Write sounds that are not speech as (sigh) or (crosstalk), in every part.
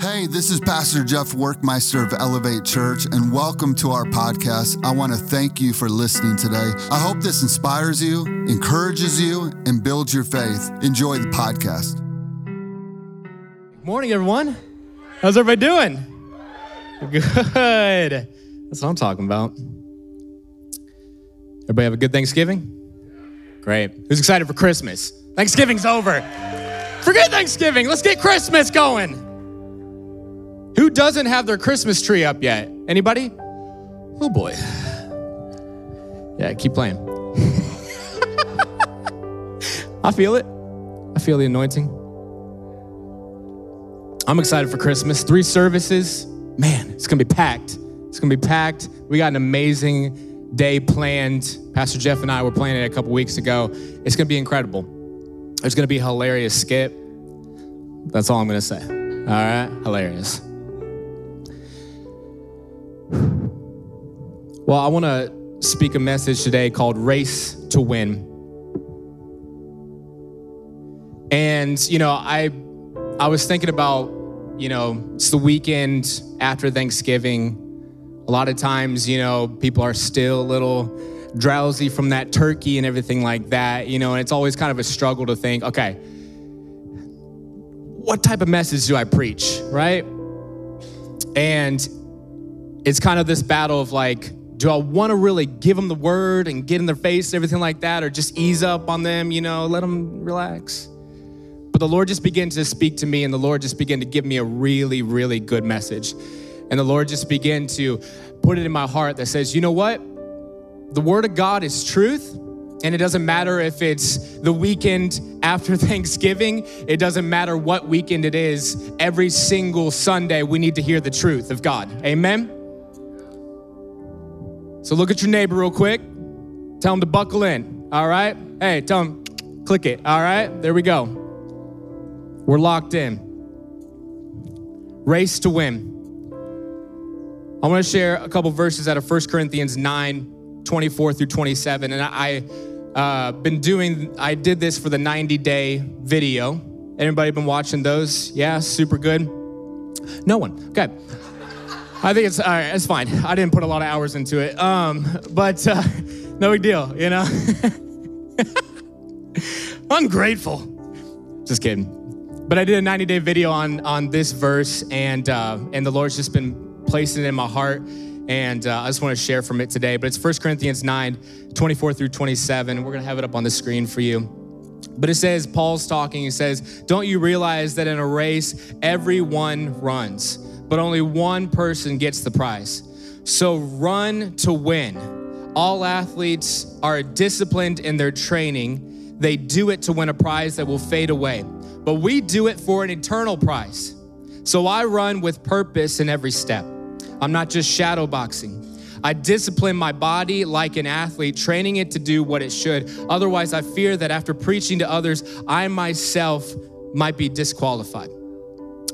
Hey, this is Pastor Jeff Workmeister of Elevate Church, and welcome to our podcast. I want to thank you for listening today. I hope this inspires you, encourages you, and builds your faith. Enjoy the podcast. Morning, everyone. How's everybody doing? Good. That's what I'm talking about. Everybody have a good Thanksgiving? Great. Who's excited for Christmas? Thanksgiving's over. Forget Thanksgiving. Let's get Christmas going. Who doesn't have their Christmas tree up yet? Anybody? Oh boy. Yeah, keep playing. (laughs) I feel it. I feel the anointing. I'm excited for Christmas. Three services. Man, it's gonna be packed. It's gonna be packed. We got an amazing day planned. Pastor Jeff and I were planning it a couple weeks ago. It's gonna be incredible. There's gonna be a hilarious skit. That's all I'm gonna say. All right, hilarious. Well, I want to speak a message today called Race to Win. And, you know, I I was thinking about, you know, it's the weekend after Thanksgiving. A lot of times, you know, people are still a little drowsy from that turkey and everything like that, you know, and it's always kind of a struggle to think, okay, what type of message do I preach, right? And it's kind of this battle of like, do I want to really give them the word and get in their face everything like that, or just ease up on them, you know, let them relax? But the Lord just began to speak to me, and the Lord just began to give me a really, really good message. And the Lord just began to put it in my heart that says, you know what? The Word of God is truth. And it doesn't matter if it's the weekend after (laughs) Thanksgiving, it doesn't matter what weekend it is. Every single Sunday, we need to hear the truth of God. Amen? So look at your neighbor real quick. Tell him to buckle in. All right? Hey, tell him, click it. All right? There we go. We're locked in. Race to win. I want to share a couple verses out of 1 Corinthians 9, 24 through 27. And I, uh, been doing, I did this for the 90 day video. Anybody been watching those? Yeah, super good. No one. Okay. I think it's all right. It's fine. I didn't put a lot of hours into it, um, but uh, (laughs) no big deal. You know, (laughs) ungrateful. Just kidding. But I did a 90 day video on on this verse, and uh, and the Lord's just been placing it in my heart, and uh, I just want to share from it today. But it's 1 Corinthians 9, 24 through 27. We're gonna have it up on the screen for you. But it says, Paul's talking, he says, Don't you realize that in a race, everyone runs, but only one person gets the prize? So run to win. All athletes are disciplined in their training, they do it to win a prize that will fade away. But we do it for an eternal prize. So I run with purpose in every step. I'm not just shadow boxing. I discipline my body like an athlete, training it to do what it should. Otherwise, I fear that after preaching to others, I myself might be disqualified.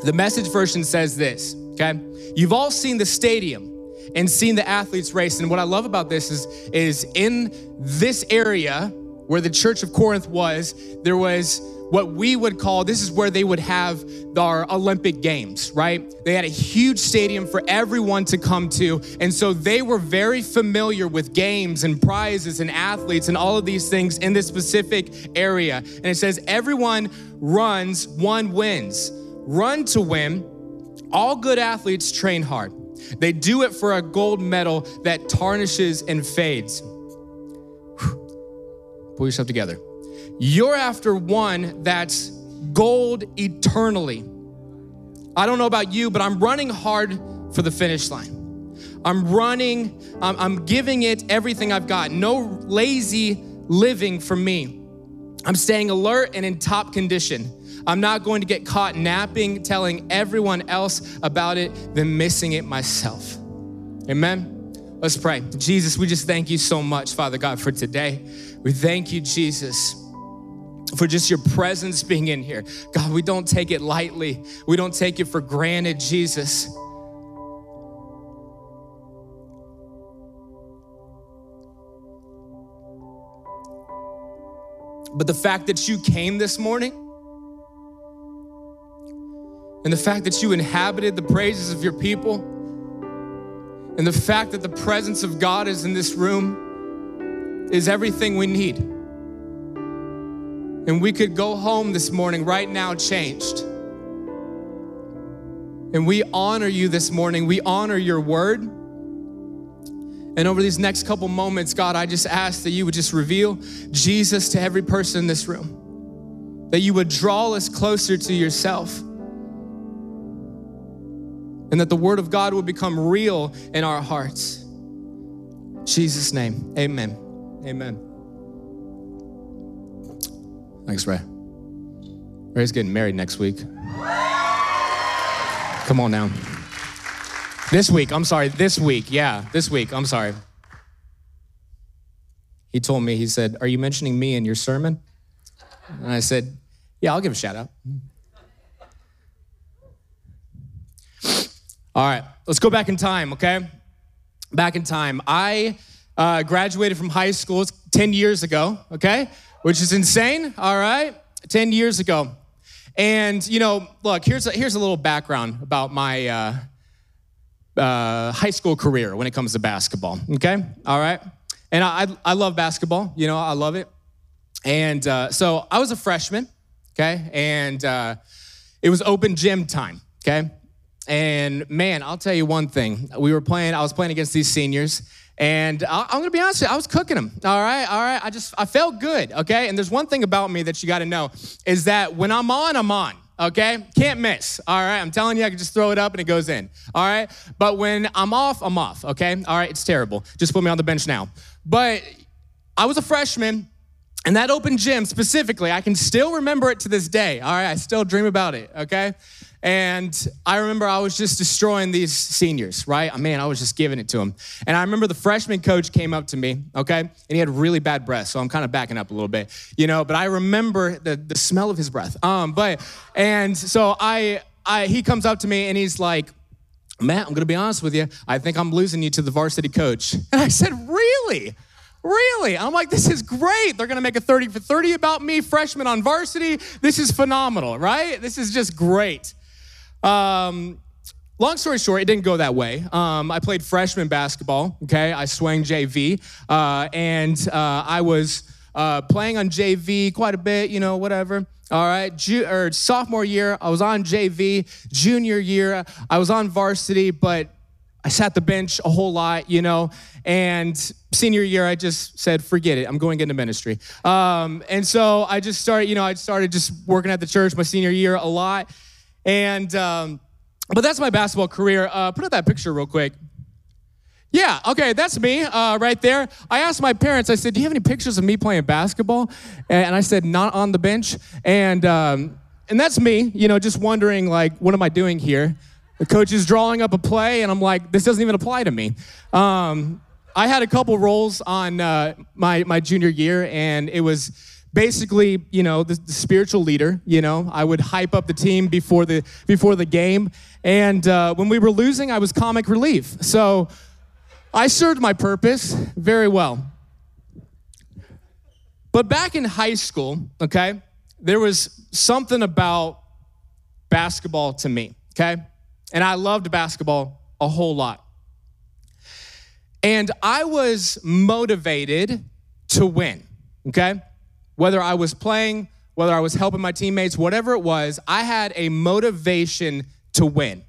The message version says this, okay? You've all seen the stadium and seen the athletes race. And what I love about this is, is in this area where the church of Corinth was, there was what we would call this is where they would have our Olympic Games, right? They had a huge stadium for everyone to come to. And so they were very familiar with games and prizes and athletes and all of these things in this specific area. And it says, everyone runs, one wins. Run to win. All good athletes train hard. They do it for a gold medal that tarnishes and fades. Pull yourself together. You're after one that's gold eternally. I don't know about you, but I'm running hard for the finish line. I'm running, I'm, I'm giving it everything I've got. No lazy living for me. I'm staying alert and in top condition. I'm not going to get caught napping, telling everyone else about it, than missing it myself. Amen. Let's pray. Jesus, we just thank you so much, Father God, for today. We thank you, Jesus for just your presence being in here. God, we don't take it lightly. We don't take it for granted, Jesus. But the fact that you came this morning and the fact that you inhabited the praises of your people, and the fact that the presence of God is in this room is everything we need. And we could go home this morning right now changed. And we honor you this morning. We honor your word. And over these next couple moments, God, I just ask that you would just reveal Jesus to every person in this room, that you would draw us closer to yourself and that the word of God would become real in our hearts. Jesus' name, amen. Amen. Thanks, Ray. Ray's getting married next week. Come on now. This week, I'm sorry, this week, yeah, this week, I'm sorry. He told me, he said, Are you mentioning me in your sermon? And I said, Yeah, I'll give a shout out. All right, let's go back in time, okay? Back in time. I uh, graduated from high school 10 years ago, okay? Which is insane, all right? 10 years ago. And, you know, look, here's a, here's a little background about my uh, uh, high school career when it comes to basketball, okay? All right? And I, I love basketball, you know, I love it. And uh, so I was a freshman, okay? And uh, it was open gym time, okay? And man, I'll tell you one thing. We were playing, I was playing against these seniors, and I'm gonna be honest, you, I was cooking them. All right, all right. I just, I felt good, okay? And there's one thing about me that you gotta know is that when I'm on, I'm on, okay? Can't miss, all right? I'm telling you, I can just throw it up and it goes in, all right? But when I'm off, I'm off, okay? All right, it's terrible. Just put me on the bench now. But I was a freshman, and that open gym specifically, I can still remember it to this day, all right? I still dream about it, okay? And I remember I was just destroying these seniors, right? Man, I was just giving it to them. And I remember the freshman coach came up to me, okay? And he had really bad breath, so I'm kind of backing up a little bit, you know, but I remember the, the smell of his breath. Um, but, and so I, I, he comes up to me and he's like, Matt, I'm gonna be honest with you. I think I'm losing you to the varsity coach. (laughs) And I said, Really? Really? I'm like, this is great. They're gonna make a 30 for 30 about me, freshman on varsity. This is phenomenal, right? This is just great. Um, long story short, it didn't go that way. Um, I played freshman basketball, okay? I swang JV, uh, and uh, I was uh, playing on JV quite a bit, you know, whatever. All right, Ju- or sophomore year, I was on JV. Junior year, I was on varsity, but I sat the bench a whole lot, you know. And senior year, I just said, forget it. I'm going into ministry. Um, and so I just started, you know, I started just working at the church my senior year a lot. And, um, but that's my basketball career. Uh, put up that picture real quick. Yeah, okay, that's me uh, right there. I asked my parents, I said, Do you have any pictures of me playing basketball? And I said, Not on the bench. And, um, and that's me, you know, just wondering, like, what am I doing here? The coach is drawing up a play, and I'm like, This doesn't even apply to me. Um, I had a couple roles on uh, my, my junior year, and it was basically, you know, the, the, spiritual leader. You know, I would hype up the team before the before the game, and uh, when we were losing, I was comic relief. So I served my purpose very well. But back in high school, okay, there was something about basketball to me, okay, and I loved basketball a whole lot. And I was motivated to win, okay? whether I was playing, whether I was helping my teammates, whatever it was, I had a motivation to win.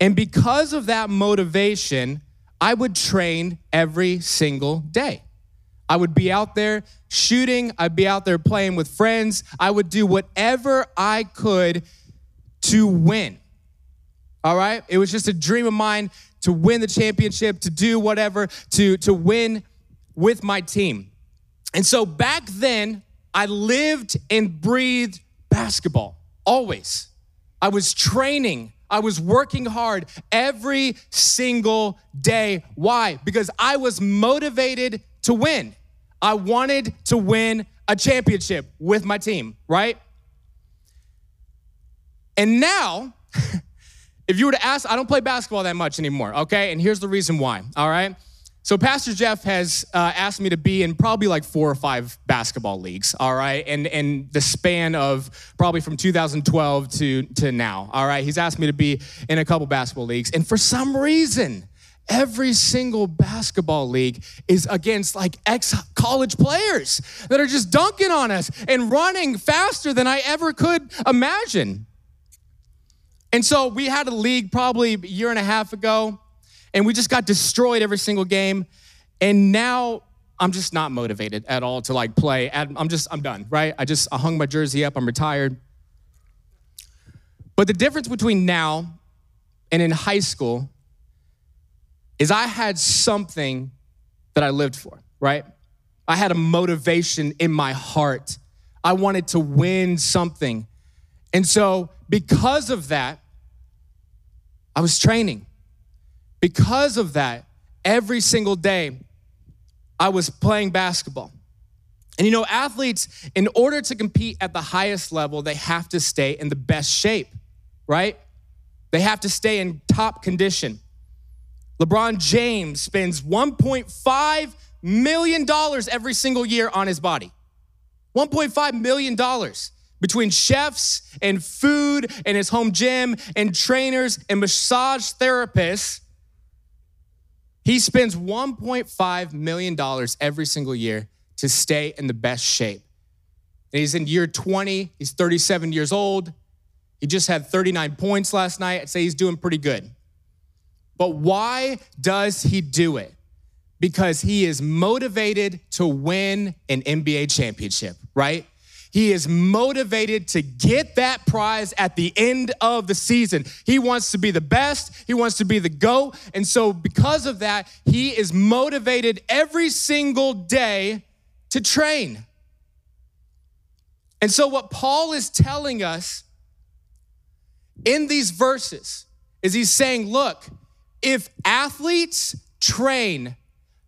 And because of that motivation, I would train every single day. I would be out there shooting, I'd be out there playing with friends. I would do whatever I could to win. All right? It was just a dream of mine to win the championship, to do whatever, to, to win with my team. And so back then, I lived and breathed basketball, always. I was training, I was working hard every single day. Why? Because I was motivated to win. I wanted to win a championship with my team, right? And now, (laughs) if you were to ask, I don't play basketball that much anymore, okay? And here's the reason why, all right? So, Pastor Jeff has uh, asked me to be in probably like four or five basketball leagues, all right, and and the span of probably from 2012 to to now, all right. He's asked me to be in a couple basketball leagues, and for some reason, every single basketball league is against like ex college players that are just dunking on us and running faster than I ever could imagine. And so we had a league probably a year and a half ago and we just got destroyed every single game. And now I'm just not motivated at all to like play. I'm just, I'm done, right? I just, I hung my jersey up, I'm retired. But the difference between now and in high school is I had something that I lived for, right? I had a motivation in my heart. I wanted to win something. And so, because of that, I was training. Because of that, every single day, I was playing basketball. And you know, athletes, in order to compete at the highest level, they have to stay in the best shape, right? They have to stay in top condition. LeBron James spends $1.5 million every single year on his body. $1.5 million between chefs and food and his home gym and trainers and massage therapists he spends $1.5 million every single year to stay in the best shape. And he's in year 20, he's 37 years old. He just had 39 points last night. I'd say he's doing pretty good. But why does he do it? Because he is motivated to win an NBA championship, right? He is motivated to get that prize at the end of the season. He wants to be the best, he wants to be the GOAT. And so, because of that, he is motivated every single day to train. And so, what Paul is telling us in these verses is he's saying, look, if athletes train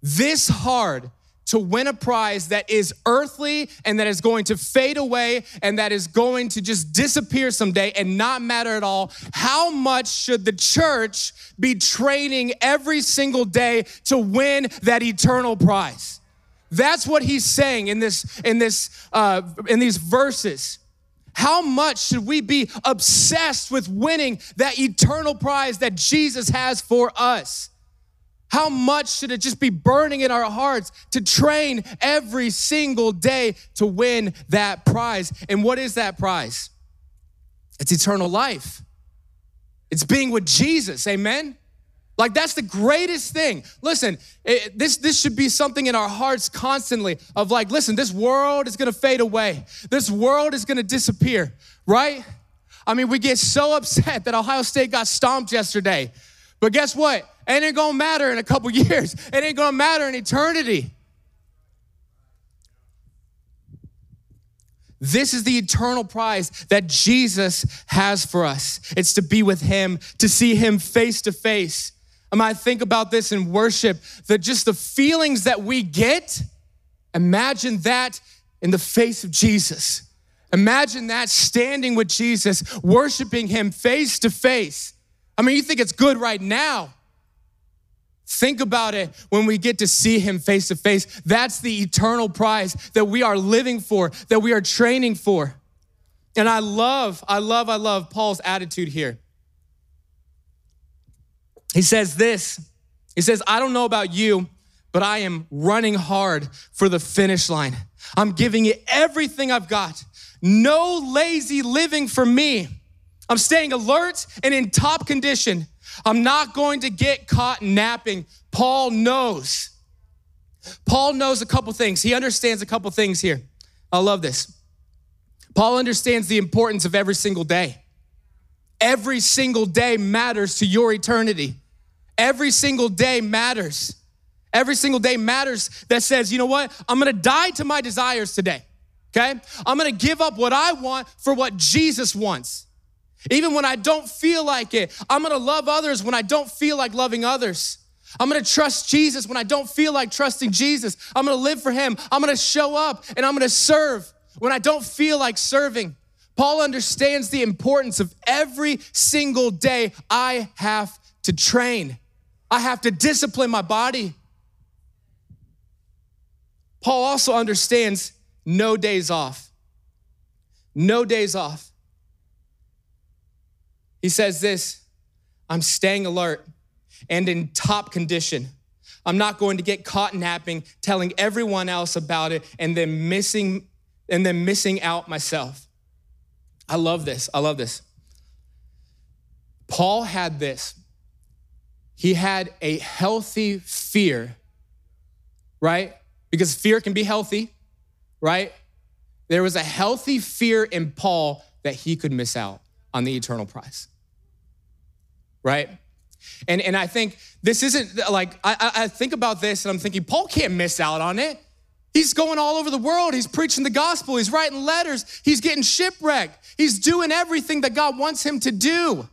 this hard, to win a prize that is earthly and that is going to fade away and that is going to just disappear someday and not matter at all, how much should the church be training every single day to win that eternal prize? That's what he's saying in this in this uh, in these verses. How much should we be obsessed with winning that eternal prize that Jesus has for us? How much should it just be burning in our hearts to train every single day to win that prize? And what is that prize? It's eternal life. It's being with Jesus. Amen. Like that's the greatest thing. Listen, it, this this should be something in our hearts constantly of like, listen, this world is going to fade away. This world is going to disappear, right? I mean, we get so upset that Ohio State got stomped yesterday. But guess what? It ain't gonna matter in a couple (laughs) years. It ain't gonna matter in eternity. This is the eternal prize that Jesus has for us. It's to be with Him, to see Him face to face. I might think about this in worship, that just the feelings that we get, imagine that in the face of Jesus. Imagine that standing with Jesus, worshiping Him face to face. I mean, you think it's good right now. Think about it when we get to see him face to face. That's the eternal prize that we are living for, that we are training for. And I love, I love, I love Paul's attitude here. He says this He says, I don't know about you, but I am running hard for the finish line. I'm giving it everything I've got. No lazy living for me. I'm staying alert and in top condition. I'm not going to get caught napping. Paul knows. Paul knows a couple things. He understands a couple things here. I love this. Paul understands the importance of every single day. Every single day matters to your eternity. Every single day matters. Every single day matters that says, you know what? I'm gonna die to my desires today, okay? I'm gonna give up what I want for what Jesus wants. Even when I don't feel like it, I'm gonna love others when I don't feel like loving others. I'm gonna trust Jesus when I don't feel like trusting Jesus. I'm gonna live for Him. I'm gonna show up and I'm gonna serve when I don't feel like serving. Paul understands the importance of every single day I have to train. I have to discipline my body. Paul also understands no days off. No days off. He says this I'm staying alert and in top condition. I'm not going to get caught napping, telling everyone else about it, and then missing and then missing out myself. I love this. I love this. Paul had this. He had a healthy fear, right? Because fear can be healthy, right? There was a healthy fear in Paul that he could miss out on the eternal prize, right? And, and I think this isn't like, I, I think about this and I'm thinking, Paul can't miss out on it. He's going all over the world. He's preaching the gospel. He's writing letters. He's getting shipwrecked. He's doing everything that God wants him to do.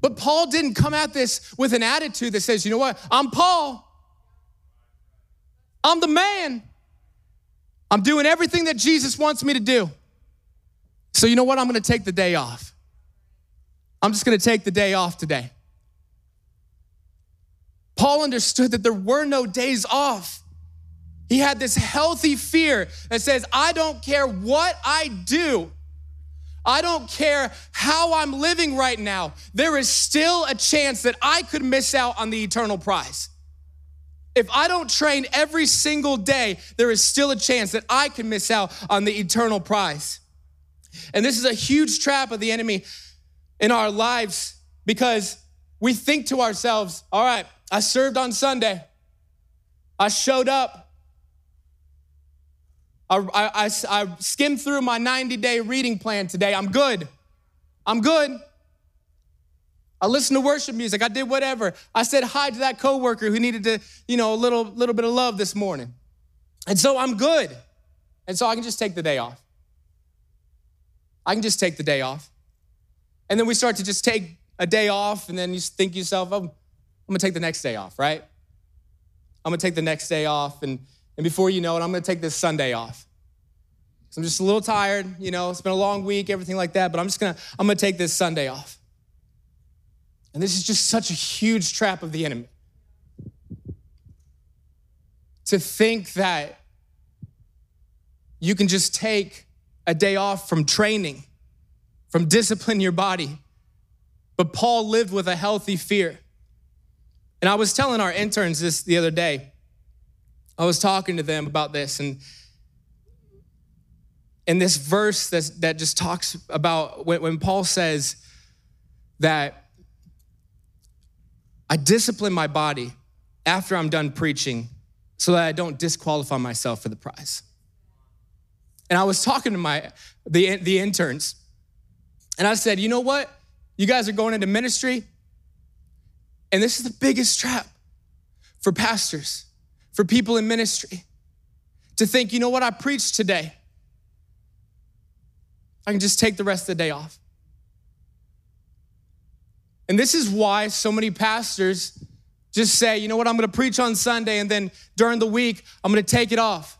But Paul didn't come at this with an attitude that says, you know what? I'm Paul. I'm the man. I'm doing everything that Jesus wants me to do. So, you know what? I'm going to take the day off. I'm just going to take the day off today. Paul understood that there were no days off. He had this healthy fear that says, I don't care what I do. I don't care how I'm living right now. There is still a chance that I could miss out on the eternal prize. If I don't train every single day, there is still a chance that I could miss out on the eternal prize. And this is a huge trap of the enemy in our lives because we think to ourselves, all right, I served on Sunday, I showed up. I, I, I, I skimmed through my 90 day reading plan today. I'm good. I'm good. I listened to worship music. I did whatever. I said hi to that coworker who needed to, you know, a little, little bit of love this morning. And so I'm good. And so I can just take the day off. I can just take the day off. And then we start to just take a day off, and then you think yourself, oh, I'm gonna take the next day off, right? I'm gonna take the next day off, and, and before you know it, I'm gonna take this Sunday off. So I'm just a little tired, you know, it's been a long week, everything like that, but I'm just gonna, I'm gonna take this Sunday off. And this is just such a huge trap of the enemy. To think that you can just take a day off from training, from discipline your body. But Paul lived with a healthy fear. And I was telling our interns this the other day. I was talking to them about this, and in this verse that's, that just talks about when, when Paul says that I discipline my body after I'm done preaching so that I don't disqualify myself for the prize. And I was talking to my the, the interns, and I said, you know what? You guys are going into ministry, and this is the biggest trap for pastors, for people in ministry, to think, you know what, I preached today. I can just take the rest of the day off. And this is why so many pastors just say, you know what, I'm gonna preach on Sunday, and then during the week, I'm gonna take it off.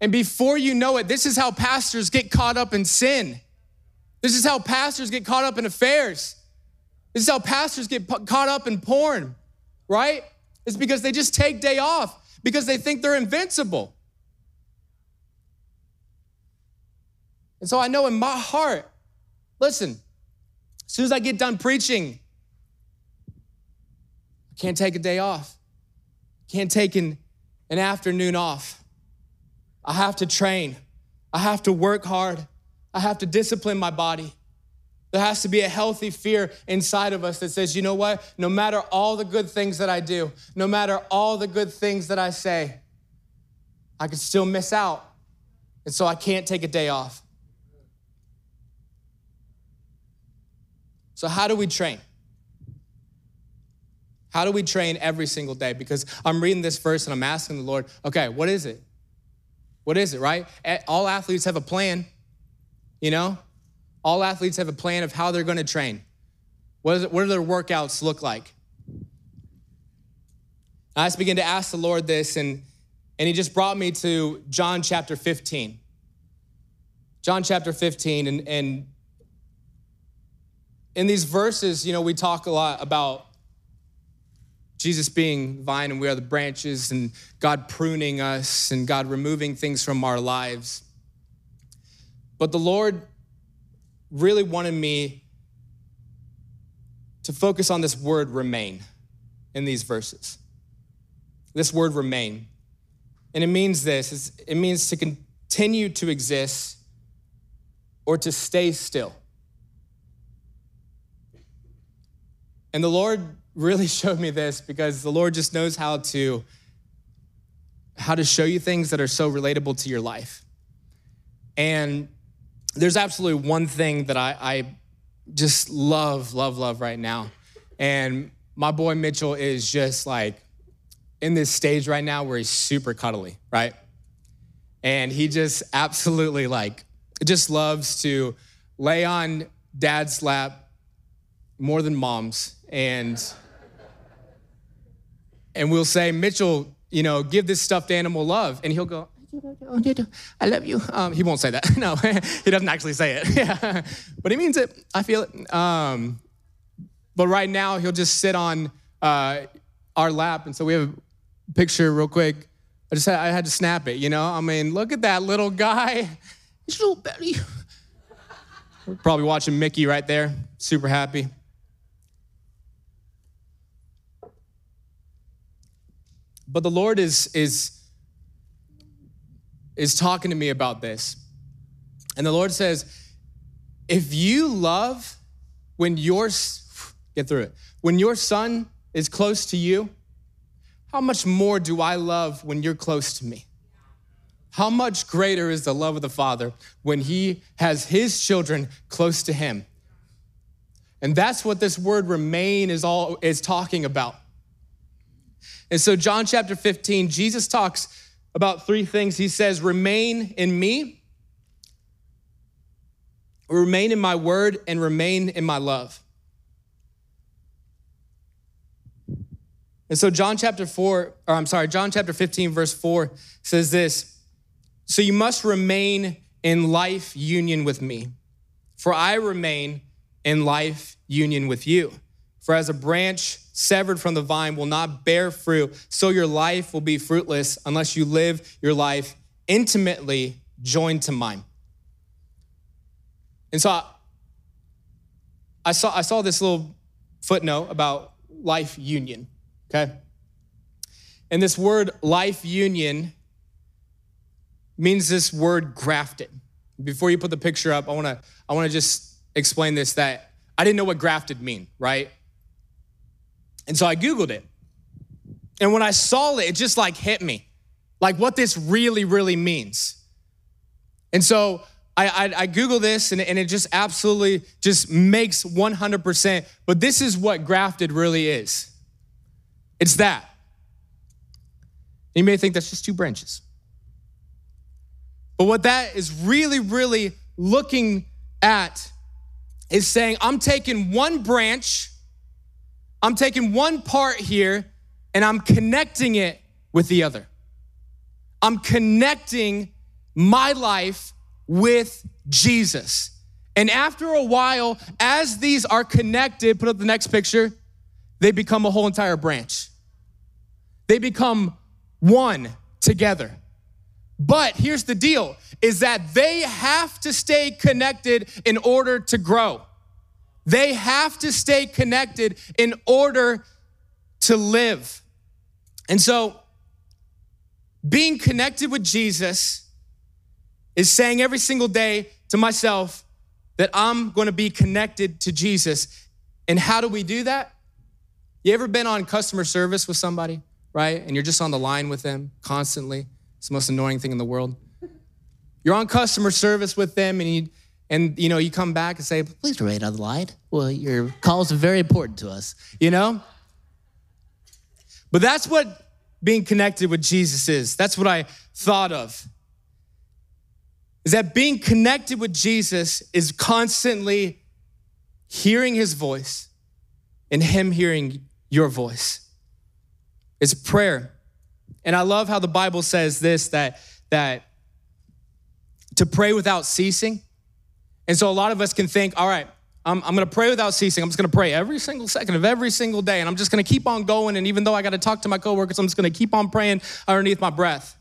And before you know it, this is how pastors get caught up in sin. This is how pastors get caught up in affairs. This is how pastors get caught up in porn, right? It's because they just take day off because they think they're invincible. And so I know in my heart, listen, as soon as I get done preaching, I can't take a day off. Can't take an, an afternoon off. I have to train. I have to work hard. I have to discipline my body. There has to be a healthy fear inside of us that says, you know what? No matter all the good things that I do, no matter all the good things that I say, I could still miss out. And so I can't take a day off. So, how do we train? How do we train every single day? Because I'm reading this verse and I'm asking the Lord, okay, what is it? What is it, right? All athletes have a plan, you know? All athletes have a plan of how they're gonna train. What, is it, what do their workouts look like? I just began to ask the Lord this, and, and He just brought me to John chapter 15. John chapter 15, and, and in these verses, you know, we talk a lot about Jesus being vine and we are the branches, and God pruning us, and God removing things from our lives. But the Lord really wanted me to focus on this word remain in these verses. This word remain. And it means this it means to continue to exist or to stay still. And the Lord really (laughs) showed me this because the Lord just knows how to how to show you things that are so relatable to your life. And there's absolutely one thing that I, I just love, love, love right now. And my boy Mitchell is just like in this stage right now where he's super cuddly, right? And he just absolutely like just loves to lay on dad's lap more than mom's and and we'll say mitchell you know give this stuffed animal love and he'll go i love you. Um, he won't say that. (laughs) No he doesn't actually say it. (laughs) Yeah. but he means it i feel it. Um, but right now he'll just sit on uh, our lap. And so we have a picture real quick. I just had, i had to snap it you know? I mean look at that little guy. (laughs) His little belly we're probably watching mickey right there. Super happy. But the Lord is, is, is talking to me about this. And the Lord says, if you love when your, get through it, when your son is close to you, how much more do I love when you're close to me? How much greater is the love of the Father when he has his children close to him? And that's what this word remain is all is talking about. And so, John chapter 15, Jesus talks about three things. He says, Remain in me, remain in my word, and remain in my love. And so, John chapter 4, or I'm sorry, John chapter 15, verse 4 says this So you must remain in life union with me, for I remain in life union with you. For as a branch severed from the vine will not bear fruit, so your life will be fruitless unless you live your life intimately joined to mine. And so I, I saw, I saw this little footnote about life union, okay? And this word life union means this word grafted. Before you put the picture up, I wanna, I wanna just explain this that I didn't know what grafted mean, right? And so I Googled it. And when I saw it, it just like hit me, like what this really, really means. And so I, I, I Google this and, and it just absolutely just makes 100%. But this is what grafted really is it's that. You may think that's just two branches. But what that is really, really looking at is saying, I'm taking one branch I'm taking one part here and I'm connecting it with the other. I'm connecting my life with Jesus. And after a while, as these are connected, put up the next picture, they become a whole entire branch. They become one together. But here's the deal is that they have to stay connected in order to grow. They have to stay connected in order to live. And so, being connected with Jesus is saying every single day to myself that I'm going to be connected to Jesus. And how do we do that? You ever been on customer service with somebody, right? And you're just on the line with them constantly. It's the most annoying thing in the world. You're on customer service with them and you and you know you come back and say please remain on the line. Well your calls are very important to us you know? But that's what being connected with jesus is. That's what i thought of. Is that being connected with jesus is constantly hearing his voice and him hearing your voice. It's prayer. And i love how the bible says this that that to pray without ceasing and so a lot of us can think, all right, I'm, I'm going to pray without ceasing. I'm just going to pray every single second of every single day. And I'm just going to keep on going. And even though I got to talk to my coworkers, I'm just going to keep on praying underneath my breath.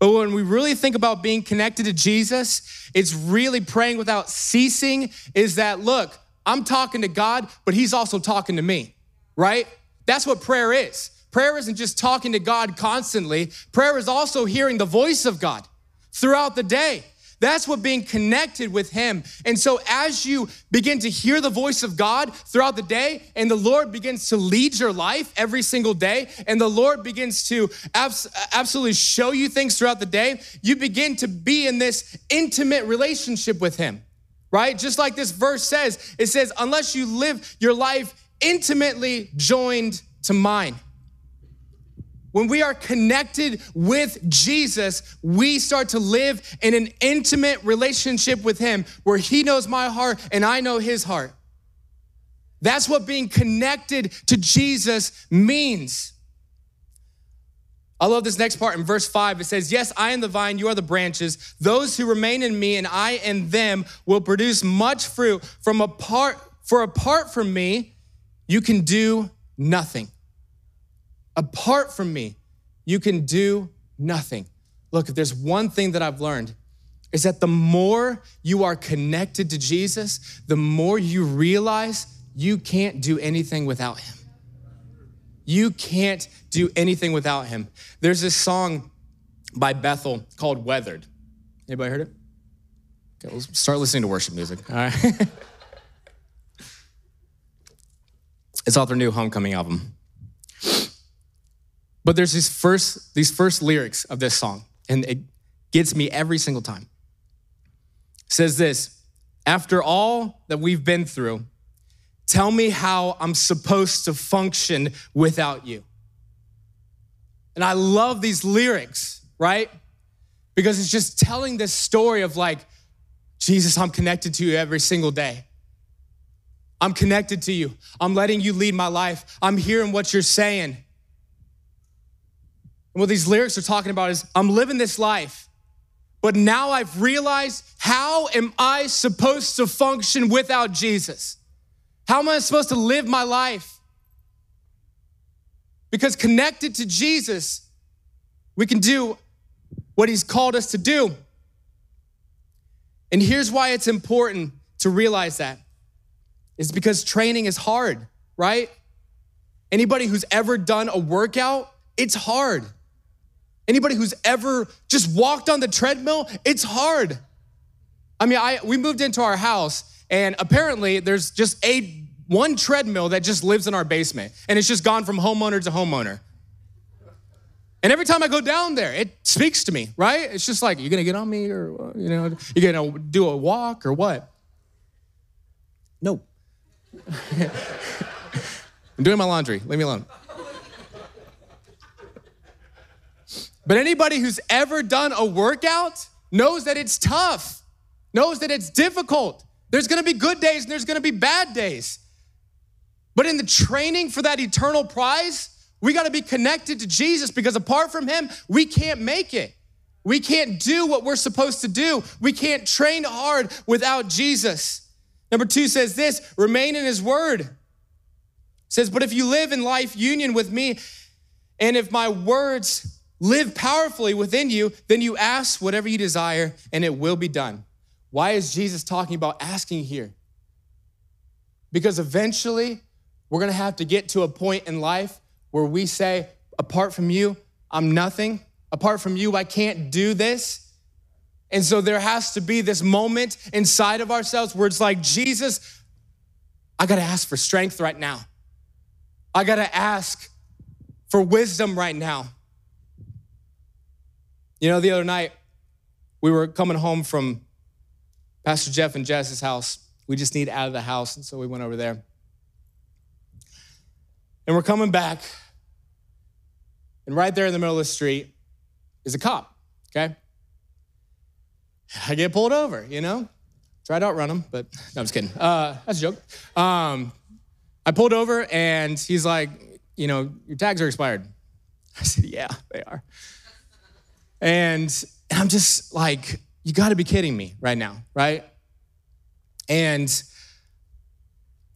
But when we really think about being connected to Jesus, it's really praying without ceasing is that, look, I'm talking to God, but He's also talking to me, right? That's what prayer is. Prayer isn't just talking to God constantly, prayer is also hearing the voice of God throughout the day. That's what being connected with Him. And so, as you begin to hear the voice of God throughout the day, and the Lord begins to lead your life every single day, and the Lord begins to abs- absolutely show you things throughout the day, you begin to be in this intimate relationship with Him, right? Just like this verse says, it says, unless you live your life intimately joined to mine. When we are connected with Jesus, we start to live in an intimate relationship with Him where He knows my heart and I know His heart. That's what being connected to Jesus means. I love this next part in verse 5. It says, Yes, I am the vine, you are the branches. Those who remain in me and I in them will produce much fruit. From apart, for apart from me, you can do nothing. Apart from me, you can do nothing. Look, if there's one thing that I've learned, is that the more you are connected to Jesus, the more you realize you can't do anything without him. You can't do anything without him. There's this song by Bethel called Weathered. Anybody heard it? Okay, let's start listening to worship music. All right. (laughs) it's off their new homecoming album. But there's these first, these first lyrics of this song, and it gets me every single time. It says this After all that we've been through, tell me how I'm supposed to function without you. And I love these lyrics, right? Because it's just telling this story of like, Jesus, I'm connected to you every single day. I'm connected to you. I'm letting you lead my life. I'm hearing what you're saying. And what these lyrics are talking about is I'm living this life, but now I've realized how am I supposed to function without Jesus? How am I supposed to live my life? Because connected to Jesus, we can do what he's called us to do. And here's why it's important to realize that. Is because training is hard, right? Anybody who's ever done a workout, it's hard. Anybody who's ever just walked on the treadmill, it's hard. I mean, I we moved into our house and apparently there's just a one treadmill that just lives in our basement and it's just gone from homeowner to homeowner. And every time I go down there, it speaks to me, right? It's just like, you're gonna get on me or, you know, you're gonna do a walk or what? Nope. (laughs) I'm doing my laundry. Leave me alone. But anybody who's ever done a workout knows that it's tough, knows that it's difficult. There's gonna be good days and there's gonna be bad days. But in the training for that eternal prize, we gotta be connected to Jesus because apart from Him, we can't make it. We can't do what we're supposed to do. We can't train hard without Jesus. Number two says this remain in His Word. It says, but if you live in life union with me, and if my words live powerfully within you, then you ask whatever you desire and it will be done. Why is Jesus talking about asking here? Because eventually we're gonna have to get to a point in life where we say, apart from you, I'm nothing. Apart from you, I can't do this. And so there has to be this moment inside of ourselves where it's like, Jesus, I gotta ask for strength right now. I gotta ask for wisdom right now. You know, the other night, we were coming home from Pastor Jeff and Jess's house. We just need out of the house, and so we went over there. And we're coming back, and right there in the middle of the street is a cop, okay? I get pulled over, you know? Try to outrun him, but no, I'm just kidding. Uh, that's a joke. Um, I pulled over, and he's like, you know, your tags are expired. (laughs) I said, yeah, they are. And I'm just like, you gotta be kidding me right now, right? And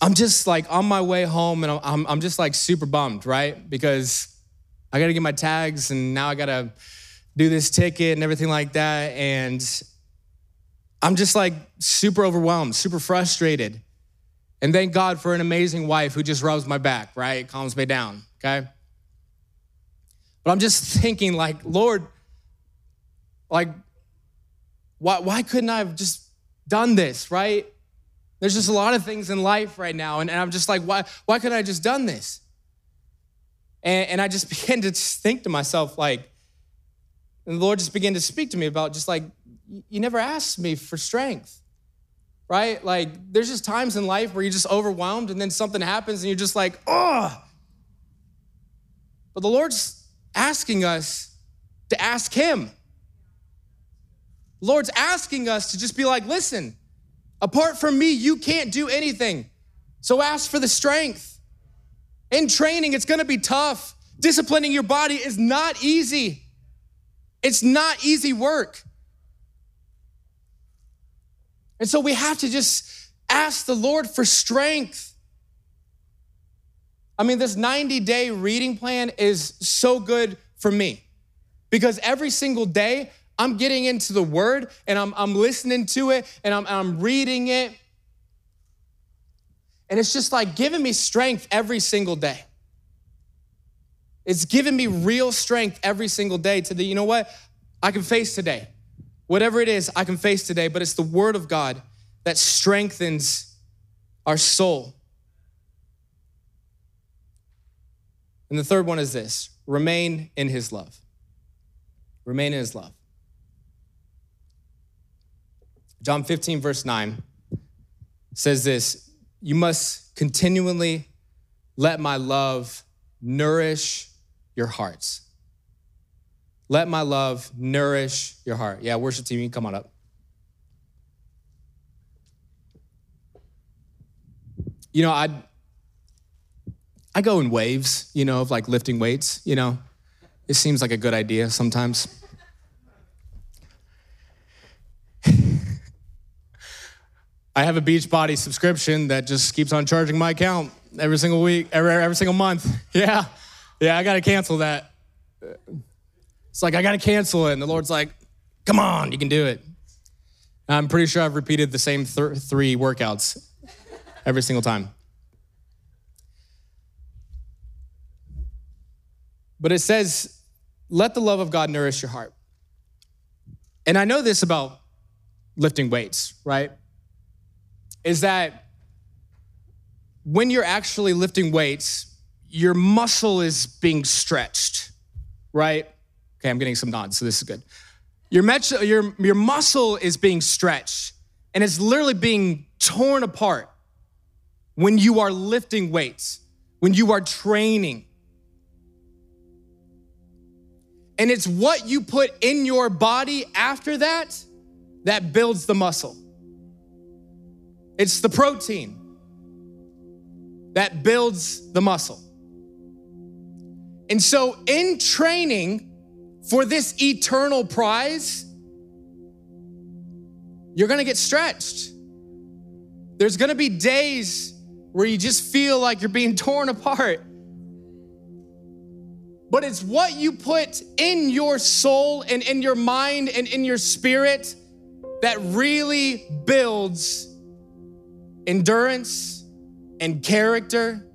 I'm just like on my way home and I'm, I'm just like super bummed, right? Because I gotta get my tags and now I gotta do this ticket and everything like that. And I'm just like super overwhelmed, super frustrated. And thank God for an amazing wife who just rubs my back, right? Calms me down, okay? But I'm just thinking, like, Lord, like, why, why couldn't I have just done this, right? There's just a lot of things in life right now. And, and I'm just like, why, why couldn't I just done this? And, and I just (laughs) began to just think to myself, like, and the Lord just began to speak to me about just like, you never asked me for strength, right? Like, there's just times in life where you're just overwhelmed and then something happens and you're just like, oh. But the Lord's asking us to ask Him. Lord's asking us to just be like, listen, apart from me, you can't do anything. So ask for the strength. In training, it's gonna be tough. Disciplining your body is not easy. It's not easy work. And so we have to just ask the Lord for strength. I mean, this 90 day reading plan is so good for me because every single day I'm getting into the word and I'm, I'm listening to it and I'm, I'm reading it. And it's just like giving me strength every single day. It's giving me real strength every single day to the, you know what? I can face today. Whatever it is, I can face today, but it's the word of God that strengthens our soul. And the third one is this remain in his love. Remain in his love. John 15, verse 9 says this You must continually let my love nourish your hearts. Let my love nourish your heart. Yeah, worship team, you come on up. You know, I I go in waves, you know, of like lifting weights, you know. It seems like a good idea sometimes. I have a Beachbody subscription that just keeps on charging my account every single week, every, every single month. (laughs) Yeah, yeah, I got to cancel that. It's like, I got to cancel it. And the Lord's like, come on, you can do it. I'm pretty sure I've repeated the same th- three workouts every single time. But it says, let the love of God nourish your heart. And I know this about lifting weights, right? Is that when you're actually lifting weights, your muscle is being stretched, right? Okay, I'm getting some nods, so this is good. Your, met- your, your muscle is being stretched and it's literally being torn apart when you are lifting weights, when you are training. And it's what you put in your body after that that builds the muscle. It's the protein that builds the muscle. And so, in training, for this eternal prize, you're gonna get stretched. There's gonna be days where you just feel like you're being (laughs) torn apart. But it's what you put in your soul and in your mind and in your spirit that really builds endurance and character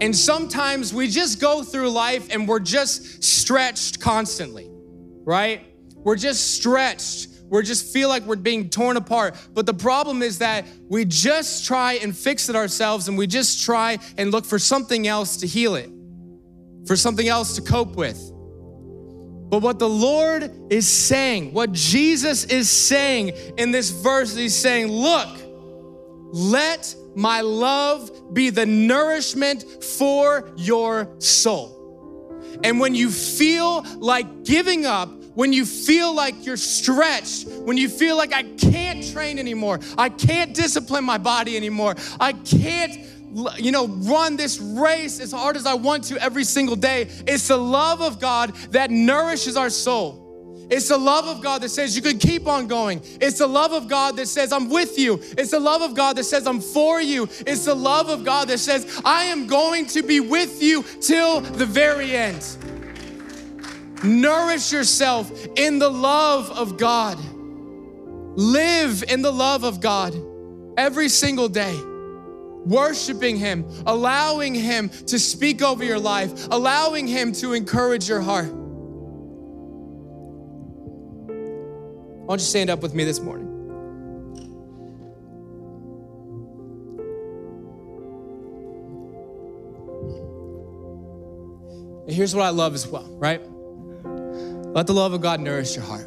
and sometimes we just go through life and we're just stretched constantly, right? We're just stretched. We just feel like we're being torn apart. But the problem is that we just try and fix it ourselves and we just try and look for something else to heal it, for something else to cope with. But what the Lord is saying, what Jesus is saying in this verse, he's saying, look, let my love be the nourishment for your soul. And when you feel like giving up, when you feel like you're stretched, when you feel like I can't train anymore, I can't discipline my body anymore, I can't you know, run this race as hard as I want to every single day. It's the love of God that nourishes our soul. It's the love of God that says you can keep on going. It's the love of God that says, I'm with you. It's the love of God that says, I'm for you. It's the love of God that says, I am going to be with you till the very end. Nourish yourself in the love of God. Live in the love of God every single day worshiping Him, allowing Him to speak over your life, allowing Him to encourage your heart. Why don't you stand up with me this morning? And here's what I love as well, right? Let the love of God nourish your heart.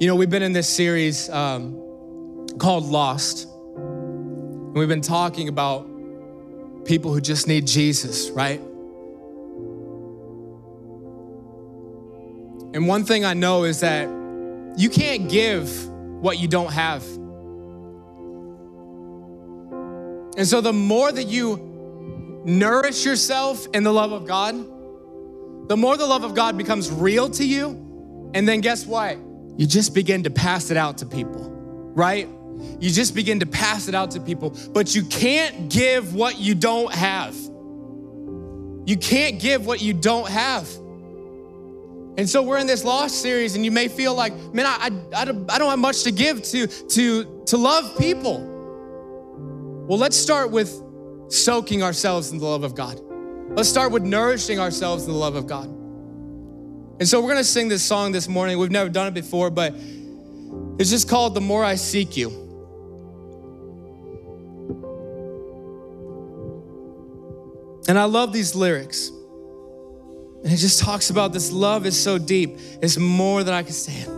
You know, we've been in this series um, called Lost, and we've been talking about people who just need Jesus, right? And one thing I know is that you can't give what you don't have. And so, the more that you nourish yourself in the love of God, the more the love of God becomes real to you. And then, guess what? You just begin to pass it out to people, right? You just begin to pass it out to people, but you can't give what you don't have. You can't give what you don't have. And so we're in this lost series, and you may feel like, man, I, I, I don't have much to give to, to, to love people. Well, let's start with soaking ourselves in the love of God. Let's start with nourishing ourselves in the love of God. And so we're gonna sing this song this morning. We've never done it before, but it's just called The More I Seek You. And I love these lyrics. And it just talks about this love is so deep, it's more than I can stand.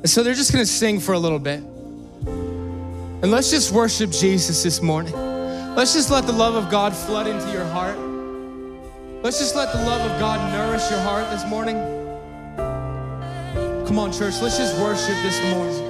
And so they're just gonna sing for a little bit. And let's just worship Jesus this morning. Let's just let the love of God flood into your heart. Let's just let the love of God nourish your heart this morning. Come on, church, let's just worship this morning.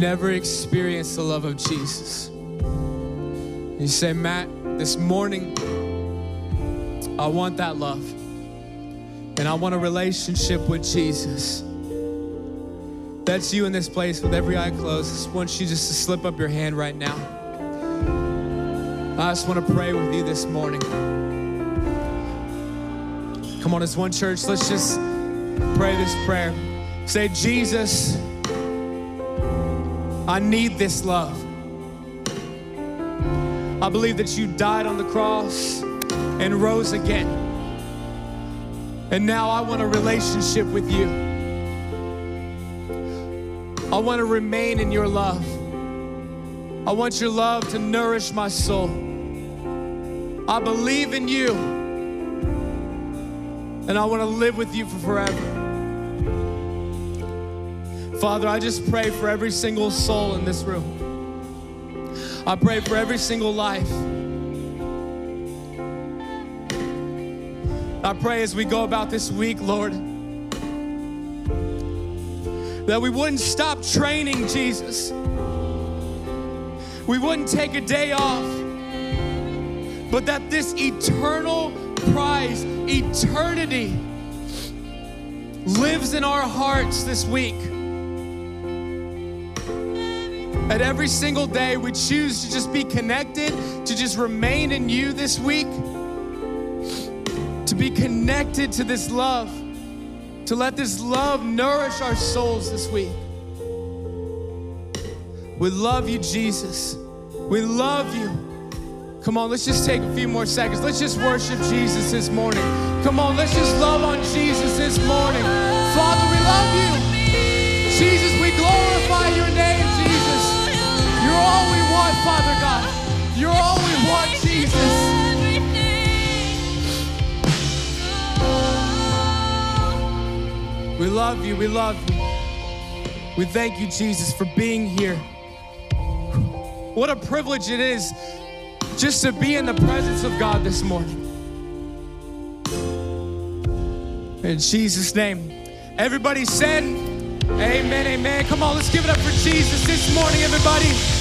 Never experienced the love of Jesus. You say, Matt, this morning, I want that love. And I want a relationship with Jesus. That's you in this place with every eye closed. I just want you just to slip up your hand right now. I just want to pray with you this morning. Come on, as one church, let's just pray this prayer. Say, Jesus, I need this love. I believe that you died on the cross and rose again. And now I want a relationship with you. I want to remain in your love. I want your love to nourish my soul. I believe in you. And I want to live with you for forever. Father, I just pray for every single soul in this room. I pray for every single life. I pray as we go about this week, Lord, that we wouldn't stop training Jesus. We wouldn't take a day off, but that this eternal prize, eternity, lives in our hearts this week. That every single day we choose to just be connected, to just remain in you this week, to be connected to this love, to let this love nourish our souls this week. We love you, Jesus. We love you. Come on, let's just take a few more seconds. Let's just worship Jesus this morning. Come on, let's just love on Jesus this morning. Father, we love you. Jesus, we glorify your name, Jesus. You're all we want, Father God. You're all we want, Jesus. We love you. We love you. We thank you, Jesus, for being here. What a privilege it is just to be in the presence of God this morning. In Jesus' name. Everybody said, Amen, amen. Come on, let's give it up for Jesus this morning, everybody.